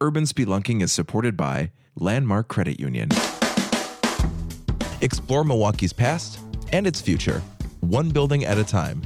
Urban Spelunking is supported by Landmark Credit Union. Explore Milwaukee's past and its future, one building at a time.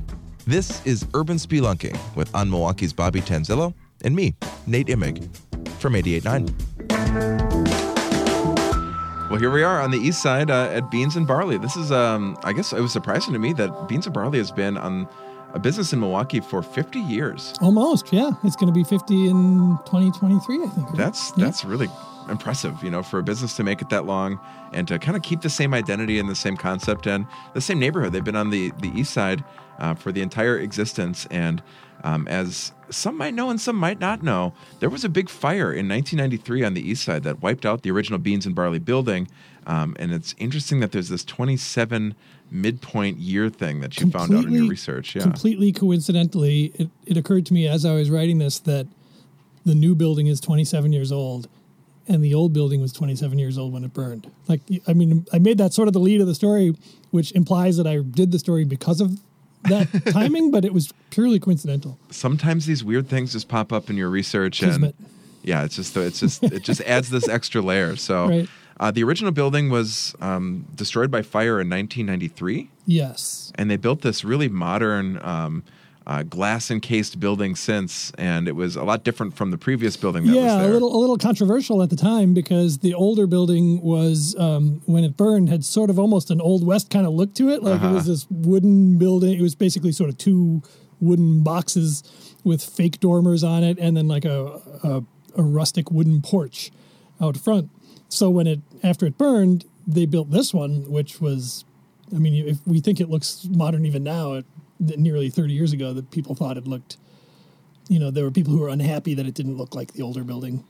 This is Urban Spelunking with On Milwaukee's Bobby Tanzilo and me, Nate Imig, from 88.9. Well, here we are on the east side uh, at Beans and Barley. This is, um, I guess, it was surprising to me that Beans and Barley has been on a business in Milwaukee for 50 years. Almost, yeah. It's going to be 50 in 2023, I think. right? That's Yeah. that's really impressive, you know, for a business to make it that long and to kind of keep the same identity and the same concept and the same neighborhood. They've been on the the east side uh, for the entire existence, and um, as some might know and some might not know, there was a big fire in 1993 on the east side that wiped out the original Beans and Barley building. Um, and it's interesting that there's this 27 midpoint year thing that you found out in your research. Yeah. Completely coincidentally, it, it occurred to me as I was writing this that the new building is 27 years old and the old building was 27 years old when it burned. Like, I mean, I made that sort of the lead of the story, which implies that I did the story because of that timing, but it was purely coincidental. sometimes these weird things just pop up in your research Kismet. and yeah it's just it's just it just adds this extra layer so Right. uh, the original building was um, destroyed by fire in 1993 Yes. and they built this really modern um, uh, glass encased building since and it was a lot different from the previous building that was yeah, a little a little controversial at the time because the older building was um, when it burned had sort of almost an old west kind of look to it. Like it Uh-huh. was this wooden building. It was basically sort of two wooden boxes with fake dormers on it, and then like a a, a rustic wooden porch out front. So when it after it burned, they built this one, which was, I mean, if we think it looks modern even now, it, nearly thirty years ago, that people thought it looked. You know, there were people who were unhappy that it didn't look like the older building.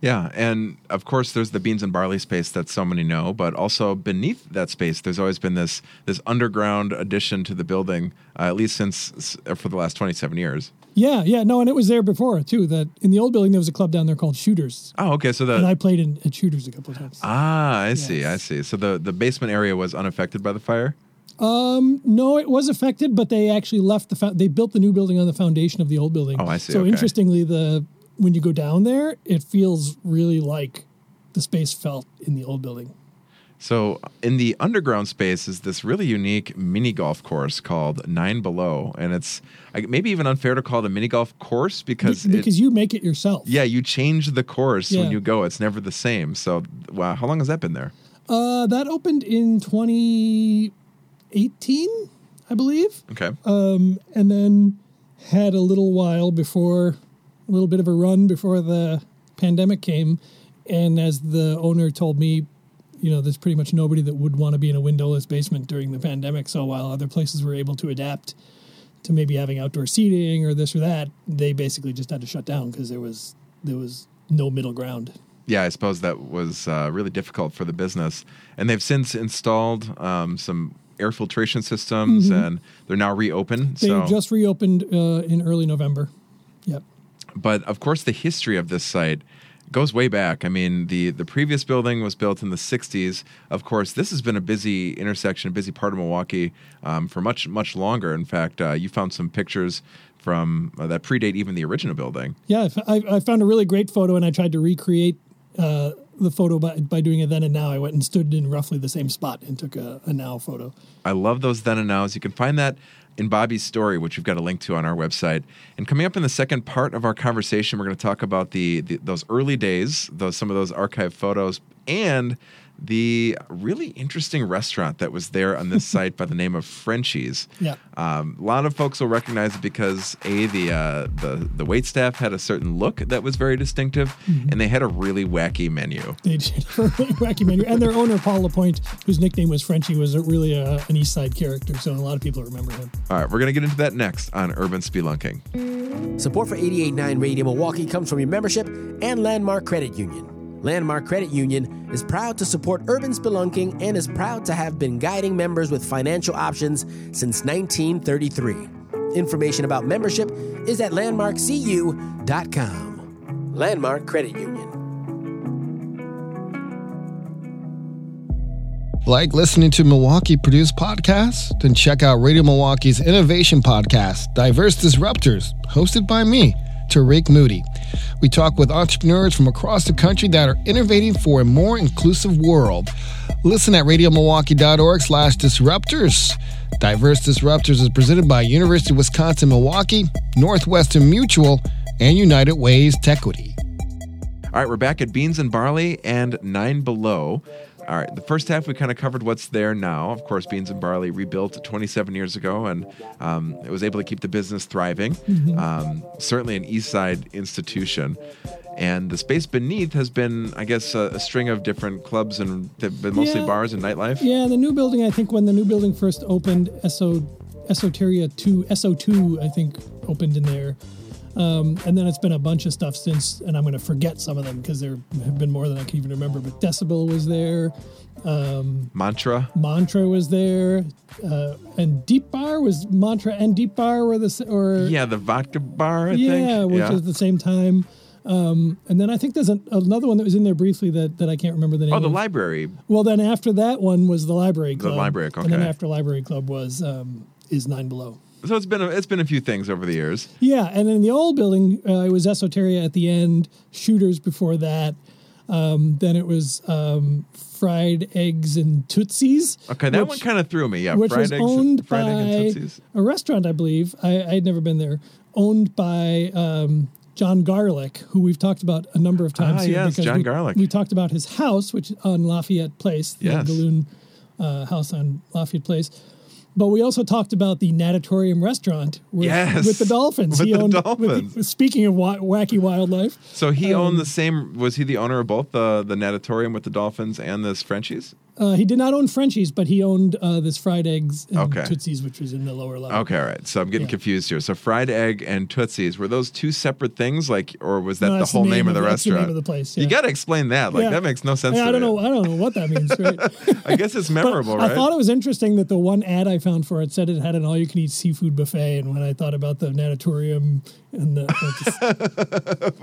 Yeah, and of course there's the beans and barley space that so many know, but also beneath that space there's always been this this underground addition to the building, uh, at least since uh, for the last 27 years. Yeah, yeah, no, and it was there before too. That in the old building there was a club down there called Shooters, Oh, okay, so and I played in, at Shooters a couple of times. ah, I see, I see. So the the basement area was unaffected by the fire. No, it was affected, but they actually left the fo- they built the new building on the foundation of the old building. Oh, I see, So okay. interestingly, the when you go down there, it feels really like the space felt in the old building. So in the underground space is this really unique mini golf course called Nine Below, and it's maybe even unfair to call it a mini golf course because it- because you make it yourself. yeah, you change the course when you go. It's never the same. So wow, how long has that been there? Uh, that opened in 2018, I believe. Okay. Um, and then had a little while before a little bit of a run before the pandemic came and as the owner told me you know there's pretty much nobody that would want to be in a windowless basement during the pandemic so while other places were able to adapt to maybe having outdoor seating or this or that they basically just had to shut down because there was there was no middle ground yeah, I suppose that was uh, really difficult for the business. And they've since installed um, some air filtration systems, and they're now reopened. Mm-hmm. they so, just reopened uh, in early november yep but of course, the history of this site goes way back. I mean, the the previous building was built in the '60s. Of course, this has been a busy intersection, a busy part of Milwaukee um, for much much longer. In fact, uh, you found some pictures from uh, that predate even the original building. Yeah, I found a really great photo, and I tried to recreate uh, the photo by, by doing it then and now. I went and stood in roughly the same spot and took a, a now photo. I love those then and nows. You can find that in Bobby's story, which we've got a link to on our website. And coming up in the second part of our conversation, we're going to talk about the, the those early days, those some of those archive photos, and the really interesting restaurant that was there on this site by the name of Frenchies. Yeah. Um, a lot of folks will recognize it because a the uh, the the wait staff had a certain look that was very distinctive, and they had a really wacky menu. They did really wacky menu, and their owner Paul Lapointe, whose nickname was Frenchie, was a, really a, an East Side character. So a lot of people remember him. All right, we're going to get into that next on Urban Spelunking. Support for 889 Radio Milwaukee comes from your membership and Landmark Credit Union. Landmark Credit Union is proud to support urban spelunking and is proud to have been guiding members with financial options since 1933. Information about membership is at landmarkcu.com. Landmark Credit Union. Like listening to Milwaukee produced podcasts? Then check out Radio Milwaukee's innovation podcast, Diverse Disruptors, hosted by me, Tariq Moody. We talk with entrepreneurs from across the country that are innovating for a more inclusive world. Listen at radiomilwaukee.org slash disruptors. Diverse Disruptors is presented by University of Wisconsin-Milwaukee, Northwestern Mutual, and United Ways Tequity. All right, we're back at Beans and Barley and Nine Below. All right, the first half we kind of covered what's there now. Of course, Beans and Barley rebuilt 27 years ago, and um, it was able to keep the business thriving. Um, certainly an East Side institution. And the space beneath has been, I guess, a, a string of different clubs and they've been mostly Yeah. bars and nightlife. Yeah, the new building. I think when the new building first opened, SO Esoteria two SO two I think opened in there, um, and then it's been a bunch of stuff since. And I'm going to forget some of them because there have been more than I can even remember. But Decibel was there, Mantra. Mantra was there, uh, and Deep Bar was Mantra and Deep Bar were the or Yeah, the vodka bar, I think. yeah, think. which yeah. is the same time. Um, and then I think there's an, another one that was in there briefly that, that I can't remember the name. oh, the of. library. Well, then after that one was the library club. The library, okay. And then after library club was um, is nine below. So it's been a, it's been a few things over the years. Yeah, and in the old building uh, it was Esoteria at the end, Shooters before that. Um, then it was um, fried eggs and tootsies. Okay, that which- one kind of threw me. Yeah, which fried was eggs, owned fried by egg and tootsies. a restaurant, I believe. I, I'd never been there. Owned by um, John Garlick, who we've talked about a number of times Ah, here. yes, John we, Garlick. We talked about his house, which on Lafayette Place, the Yes. Galoon uh, house on Lafayette Place. But we also talked about the Natatorium restaurant with, Yes, with the dolphins. with the with dolphins. speaking of wa- wacky wildlife, So he Um, owned the same. Was he the owner of both the the natatorium with the dolphins and this Frenchies? Uh, he did not own Frenchies, but he owned uh, this fried eggs and Okay. Tootsies, which was in the lower level. Okay, all right. So I'm getting Yeah. confused here. So fried egg and tootsies were those two separate things, like, or was that No, the whole name, of the the restaurant? name of the place. You got to explain that. Like Yeah. that makes no sense. Yeah, I don't me. know. I don't know what that means. Right? I guess it's memorable, right? I thought it was interesting that the one ad I found for it said it had an all-you-can-eat seafood buffet, and when I thought about the natatorium and the, just-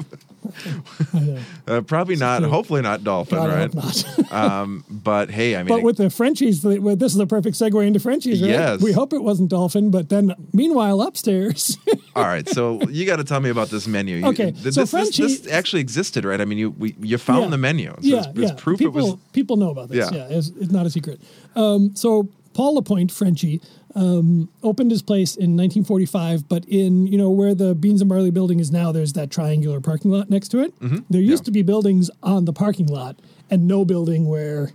uh, probably not. Hopefully not dolphin, God, I right? hope not. um, but hey, I mean, but with the Frenchies, this is a perfect segue into Frenchies, right? Yes. We hope it wasn't dolphin, but then meanwhile upstairs, all right. So you got to tell me about this menu. You- Okay, th- so this, this, this Frenchie- actually existed, right? I mean, you we, you found Yeah. the menu. So yeah, it's, it's yeah. proof people, it was. people know about this. Yeah. Yeah, it's, it's not a secret. Um, so Paul Lapointe, Frenchie, um, opened his place in 1945, but in you know where the Beans and Barley building is now, there's that triangular parking lot next to it. Mm-hmm. There used Yeah. to be buildings on the parking lot and no building where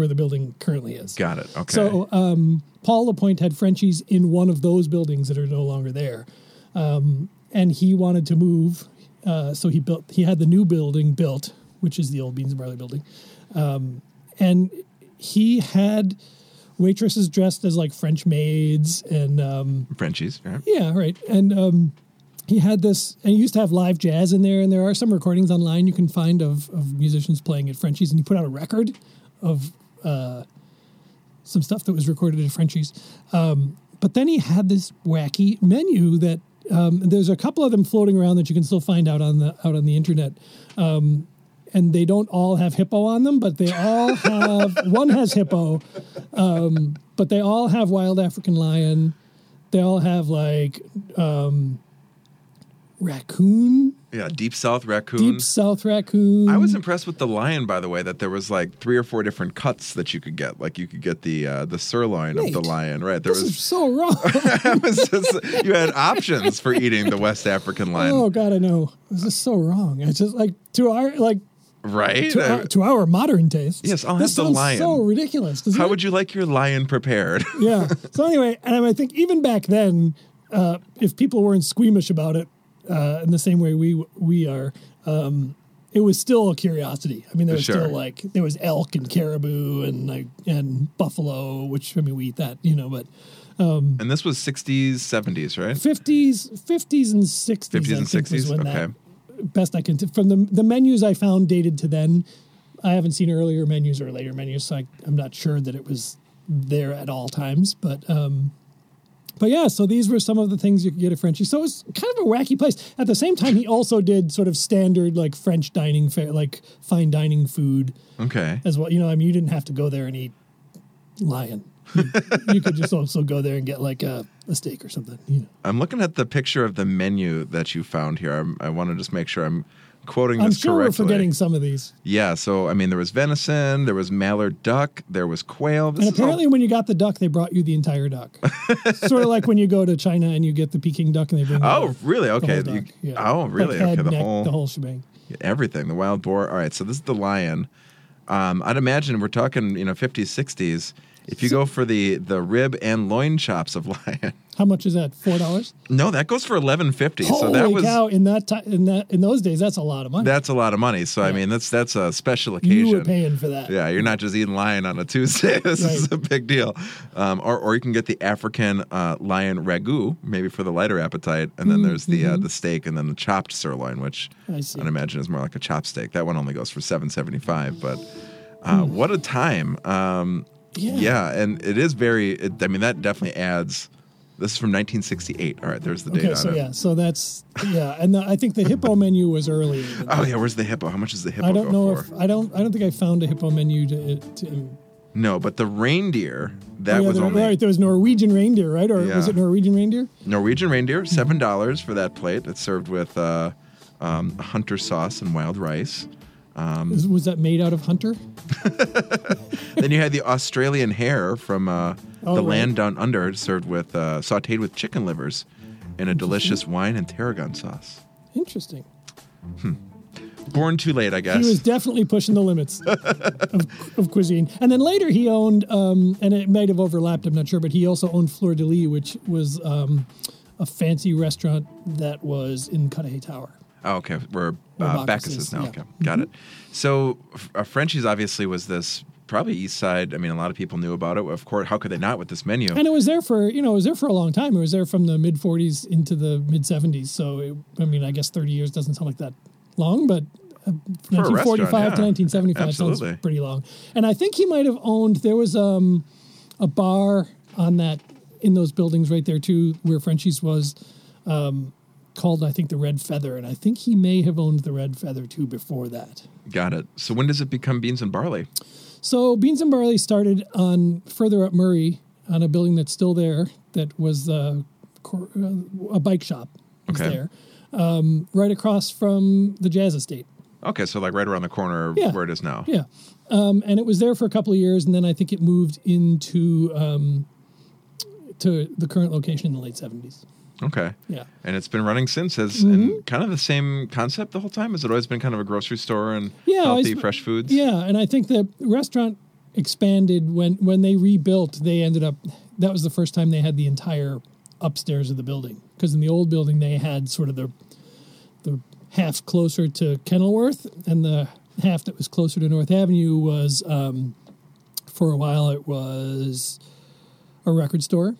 where the building currently is. Got it. Okay. So um, Paul Lapointe had Frenchies in one of those buildings that are no longer there, um, and he wanted to move. Uh, so he built. He had the new building built, which is the old Beans and Barley building, um, and he had waitresses dressed as like French maids, and um, Frenchies. Right? yeah, right, and. Um, he had this, and he used to have live jazz in there, and there are some recordings online you can find of, of musicians playing at Frenchies, and he put out a record of uh, some stuff that was recorded at Frenchies. Um, but then he had this wacky menu that um, there's a couple of them floating around that you can still find out on the out on the internet. Um, and they don't all have hippo on them, but they all have one has hippo, um, but they all have wild African lion. They all have like um, raccoon, Yeah. Deep South raccoon. deep south raccoon. I was impressed with the lion, by the way, that there was like three or four different cuts that you could get. Like you could get the uh, the sirloin of the lion, right? There This is was, so wrong. was just, you had options for eating the West African lion, oh God, I know. This is so wrong. It's just like to our like right? to, Uh, our, to our modern tastes. Yes, I'll this have the lion. So ridiculous. how it? would you like your lion prepared? yeah. So anyway, and I think even back then, uh, if people weren't squeamish about it uh, in the same way we we are, um, it was still a curiosity. I mean, there was Sure. still like there was elk and caribou and like and buffalo, which I mean we eat that, you know, but Um, and this was 60s, 70s, right? fifties, fifties and sixties, 50s and 60s? when Okay. that best I can t- from the the menus I found dated to then. I haven't seen earlier menus or later menus, so I, I'm not sure that it was there at all times. But um, but yeah, so these were some of the things you could get at Frenchie. So it was kind of a wacky place. At the same time, he also did sort of standard like French dining fare, like fine dining food Okay. as well. You know, I mean, you didn't have to go there and eat lion. you could just also go there and get like a, a steak or something. You know. I'm looking at the picture of the menu that you found here. I'm, I want to just make sure I'm quoting I'm this sure correctly. we're forgetting some of these. Yeah, so I mean, there was venison, there was mallard duck, there was quail. This And is all- apparently, when you got the duck, they brought you the entire duck. sort of like when you go to China and you get the Peking duck and they bring oh, the- really? Okay. you-. Yeah. Oh, really? Like head, okay. The neck, whole, the whole shebang. everything. The wild boar. All right. So this is the lion. Um, I'd imagine we're talking, you know, 50s, 60s. If you go for the the rib and loin chops of lion, How much is that? Four dollars. no, that goes for 11.50. Holy So that was cow! In that in that in those days, that's a lot of money. that's a lot of money. So I mean, that's that's a special occasion. you were paying for that. Yeah, you're not just eating lion on a Tuesday. This is a big deal. Um, or, or you can get the African uh, lion ragu, maybe for the lighter appetite, and then there's the uh, the steak, and then the chopped sirloin, which Mm, mm-hmm. I imagine is more like a chop steak. That one only goes for seven seventy five. But uh, what a time! Um, Hmm. Yeah. and it is very. It, I mean, that definitely adds. This is from 1968. All right, there's the date Okay, on so it. yeah, so that's yeah, and the, I think the hippo menu was earlier. Oh yeah, where's the hippo? How much is the hippo I don't know for? if I don't I don't think I found a hippo menu to. to no, but the reindeer that oh, yeah, was there, only right, there was Norwegian reindeer, right? Or was it Norwegian reindeer? Norwegian reindeer, seven dollars for that plate. It's served with uh, um, hunter sauce and wild rice. Um, was that made out of hunter? then you had the Australian hare from uh, Oh, the right. land down under, served with uh, sautéed with chicken livers in a delicious wine and tarragon sauce. Interesting. Born too late, I guess. He was definitely pushing the limits of, of cuisine. And then later he owned, um, and it might have overlapped, I'm not sure, but he also owned Fleur de Lis, which was um, a fancy restaurant that was in Cudahy Tower. Oh, okay. We're uh, Bacchus Bacchus is, is now. yeah. Okay, got it. So uh, Frenchie's obviously was this probably East Side. I mean, a lot of people knew about it. Of course, how could they not with this menu? And it was there for, you know, it was there for a long time. It was there from the mid 40s into the mid 70s. So, it, I mean, I guess 30 years doesn't sound like that long, but uh, 1945 yeah. to 1975 Absolutely. sounds pretty long. And I think he might have owned, there was um, a bar on that, in those buildings right there too, where Frenchie's was um, called, I think, the Red Feather. And I think he may have owned the Red Feather too before that. Got it. So when does it become beans and barley? So Beans and Barley started on further up Murray on a building that's still there. That was uh, uh, a bike shop. Was Okay. there, um, right across from the Jazz Estate. Okay, so like right around the corner Yeah. where it is now. Yeah, um, and it was there for a couple of years, and then I think it moved into um, to the current location in the late seventies. Okay. Yeah. And it's been running since as Mm-hmm. and kind of the same concept the whole time. Has it always been kind of a grocery store and Yeah, healthy, fresh foods? Yeah, and I think the restaurant expanded when when they rebuilt. They ended up that was the first time they had the entire upstairs of the building because in the old building they had sort of the the half closer to Kenilworth and the half that was closer to North Avenue was um, for a while it was a record store,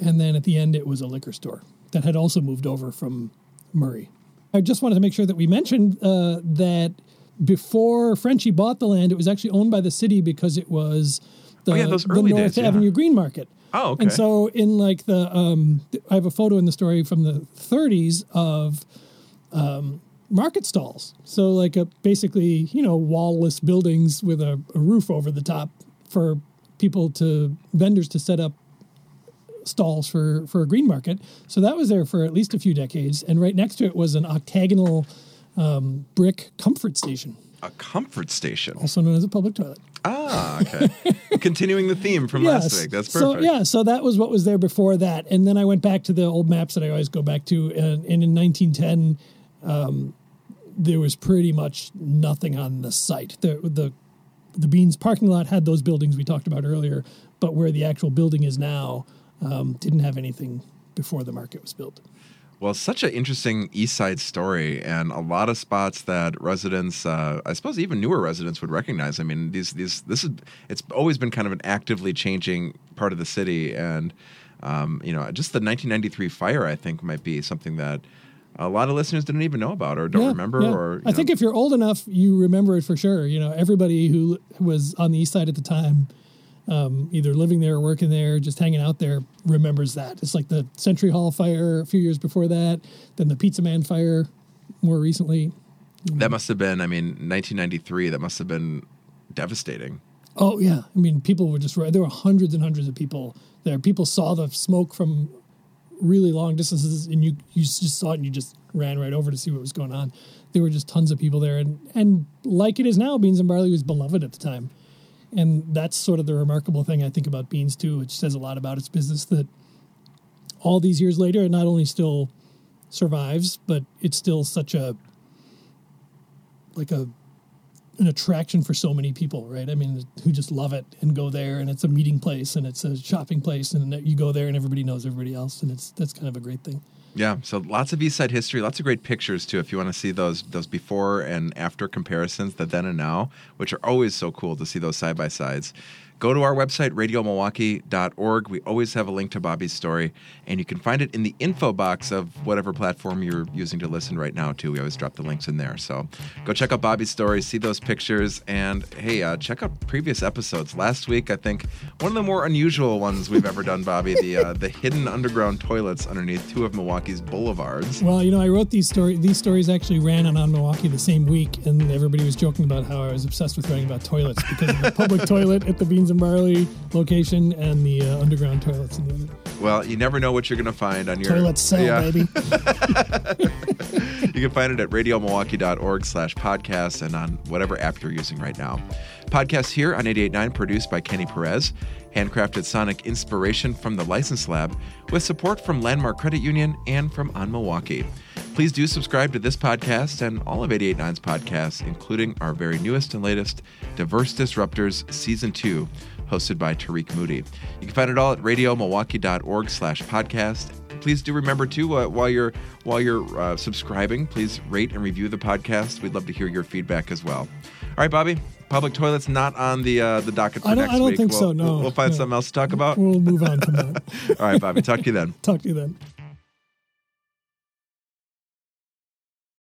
and then at the end it was a liquor store that had also moved over from Murray. I just wanted to make sure that we mentioned uh, that before Frenchie bought the land, it was actually owned by the city because it was the, Oh, yeah, those the North days, yeah. Avenue Green Market. Oh, okay. And so in like the, um, I have a photo in the story from the 30s of um, market stalls. So like a basically, you know, wall-less buildings with a, a roof over the top for people to vendors to set up stalls for for a green market. So that was there for at least a few decades. And right next to it was an octagonal um, brick comfort station, A comfort station. also known as a public toilet. Ah, okay. Continuing the theme from last week. That's perfect. So yeah, so that was what was there before that, and then I went back to the old maps that I always go back to, and, and in 1910, um, there was pretty much nothing on the site. The the the Beans parking lot had those buildings we talked about earlier, but where the actual building is now um, didn't have anything before the market was built. Well, such an interesting East Side story, and a lot of spots that residents, uh, I suppose even newer residents, would recognize. I mean, these these this is it's always been kind of an actively changing part of the city, and um, you know, just the 1993 fire, I think, might be something that a lot of listeners didn't even know about or don't Yeah, remember. yeah. Or I think if you're old enough, you remember it for sure. You know, everybody who was on the east side at the time, um, either living there or working there, just hanging out there, remembers that. It's like the Century Hall fire a few years before that, then the Pizza Man fire more recently. that must have been, I mean, 1993. That must have been devastating. Oh yeah, I mean, people were just there were hundreds and hundreds of people there. People saw the smoke from really long distances, and you you just saw it, and you just ran right over to see what was going on. There were just tons of people there, and and like it is now, Beans and Barley was beloved at the time, and that's sort of the remarkable thing I think about Beans too, which says a lot about its business that all these years later, it not only still survives, but it's still such a like a an attraction for so many people, right? I mean, who just love it and go there, and it's a meeting place and it's a shopping place, and you go there and everybody knows everybody else, and it's that's kind of a great thing. Yeah, so lots of East Side history, lots of great pictures too. If you want to see those those before and after comparisons, the then and now, which are always so cool to see those side by sides go to our website, radiomilwaukee.org. We always have a link to Bobby's story, and you can find it in the info box of whatever platform you're using to listen right now, too. We always drop the links in there. So go check out Bobby's story, see those pictures, and hey, uh, check out previous episodes. Last week, I think one of the more unusual ones we've ever done, Bobby, the uh, the hidden underground toilets underneath two of Milwaukee's boulevards. Well, you know, I wrote these stories. These stories actually ran on on Milwaukee the same week, and everybody was joking about how I was obsessed with writing about toilets because of the public toilet at the Beans and Barley location and the uh, underground toilets in the other. Well, you never know what you're going to find on your toilet cell, yeah. baby. you can find it at radiomilwaukee.org slash podcast and on whatever app you're using right now. Podcasts here on 88.9 produced by Kenny Perez, handcrafted sonic inspiration from the License Lab with support from Landmark Credit Union and from On Milwaukee. Please do subscribe to this podcast and all of 889's podcasts, including our very newest and latest Diverse Disruptors Season 2, hosted by Tariq Moody. You can find it all at radiomilwaukee.org slash podcast. Please do remember too uh, while you're while you're uh, subscribing, please rate and review the podcast. We'd love to hear your feedback as well. All right, Bobby. Public toilets not on the uh, the docket for I don't, next I don't week. think we'll, so. No, we'll find no. something else to talk about. We'll move on from that. All right, Bobby. Talk to you then. Talk to you then.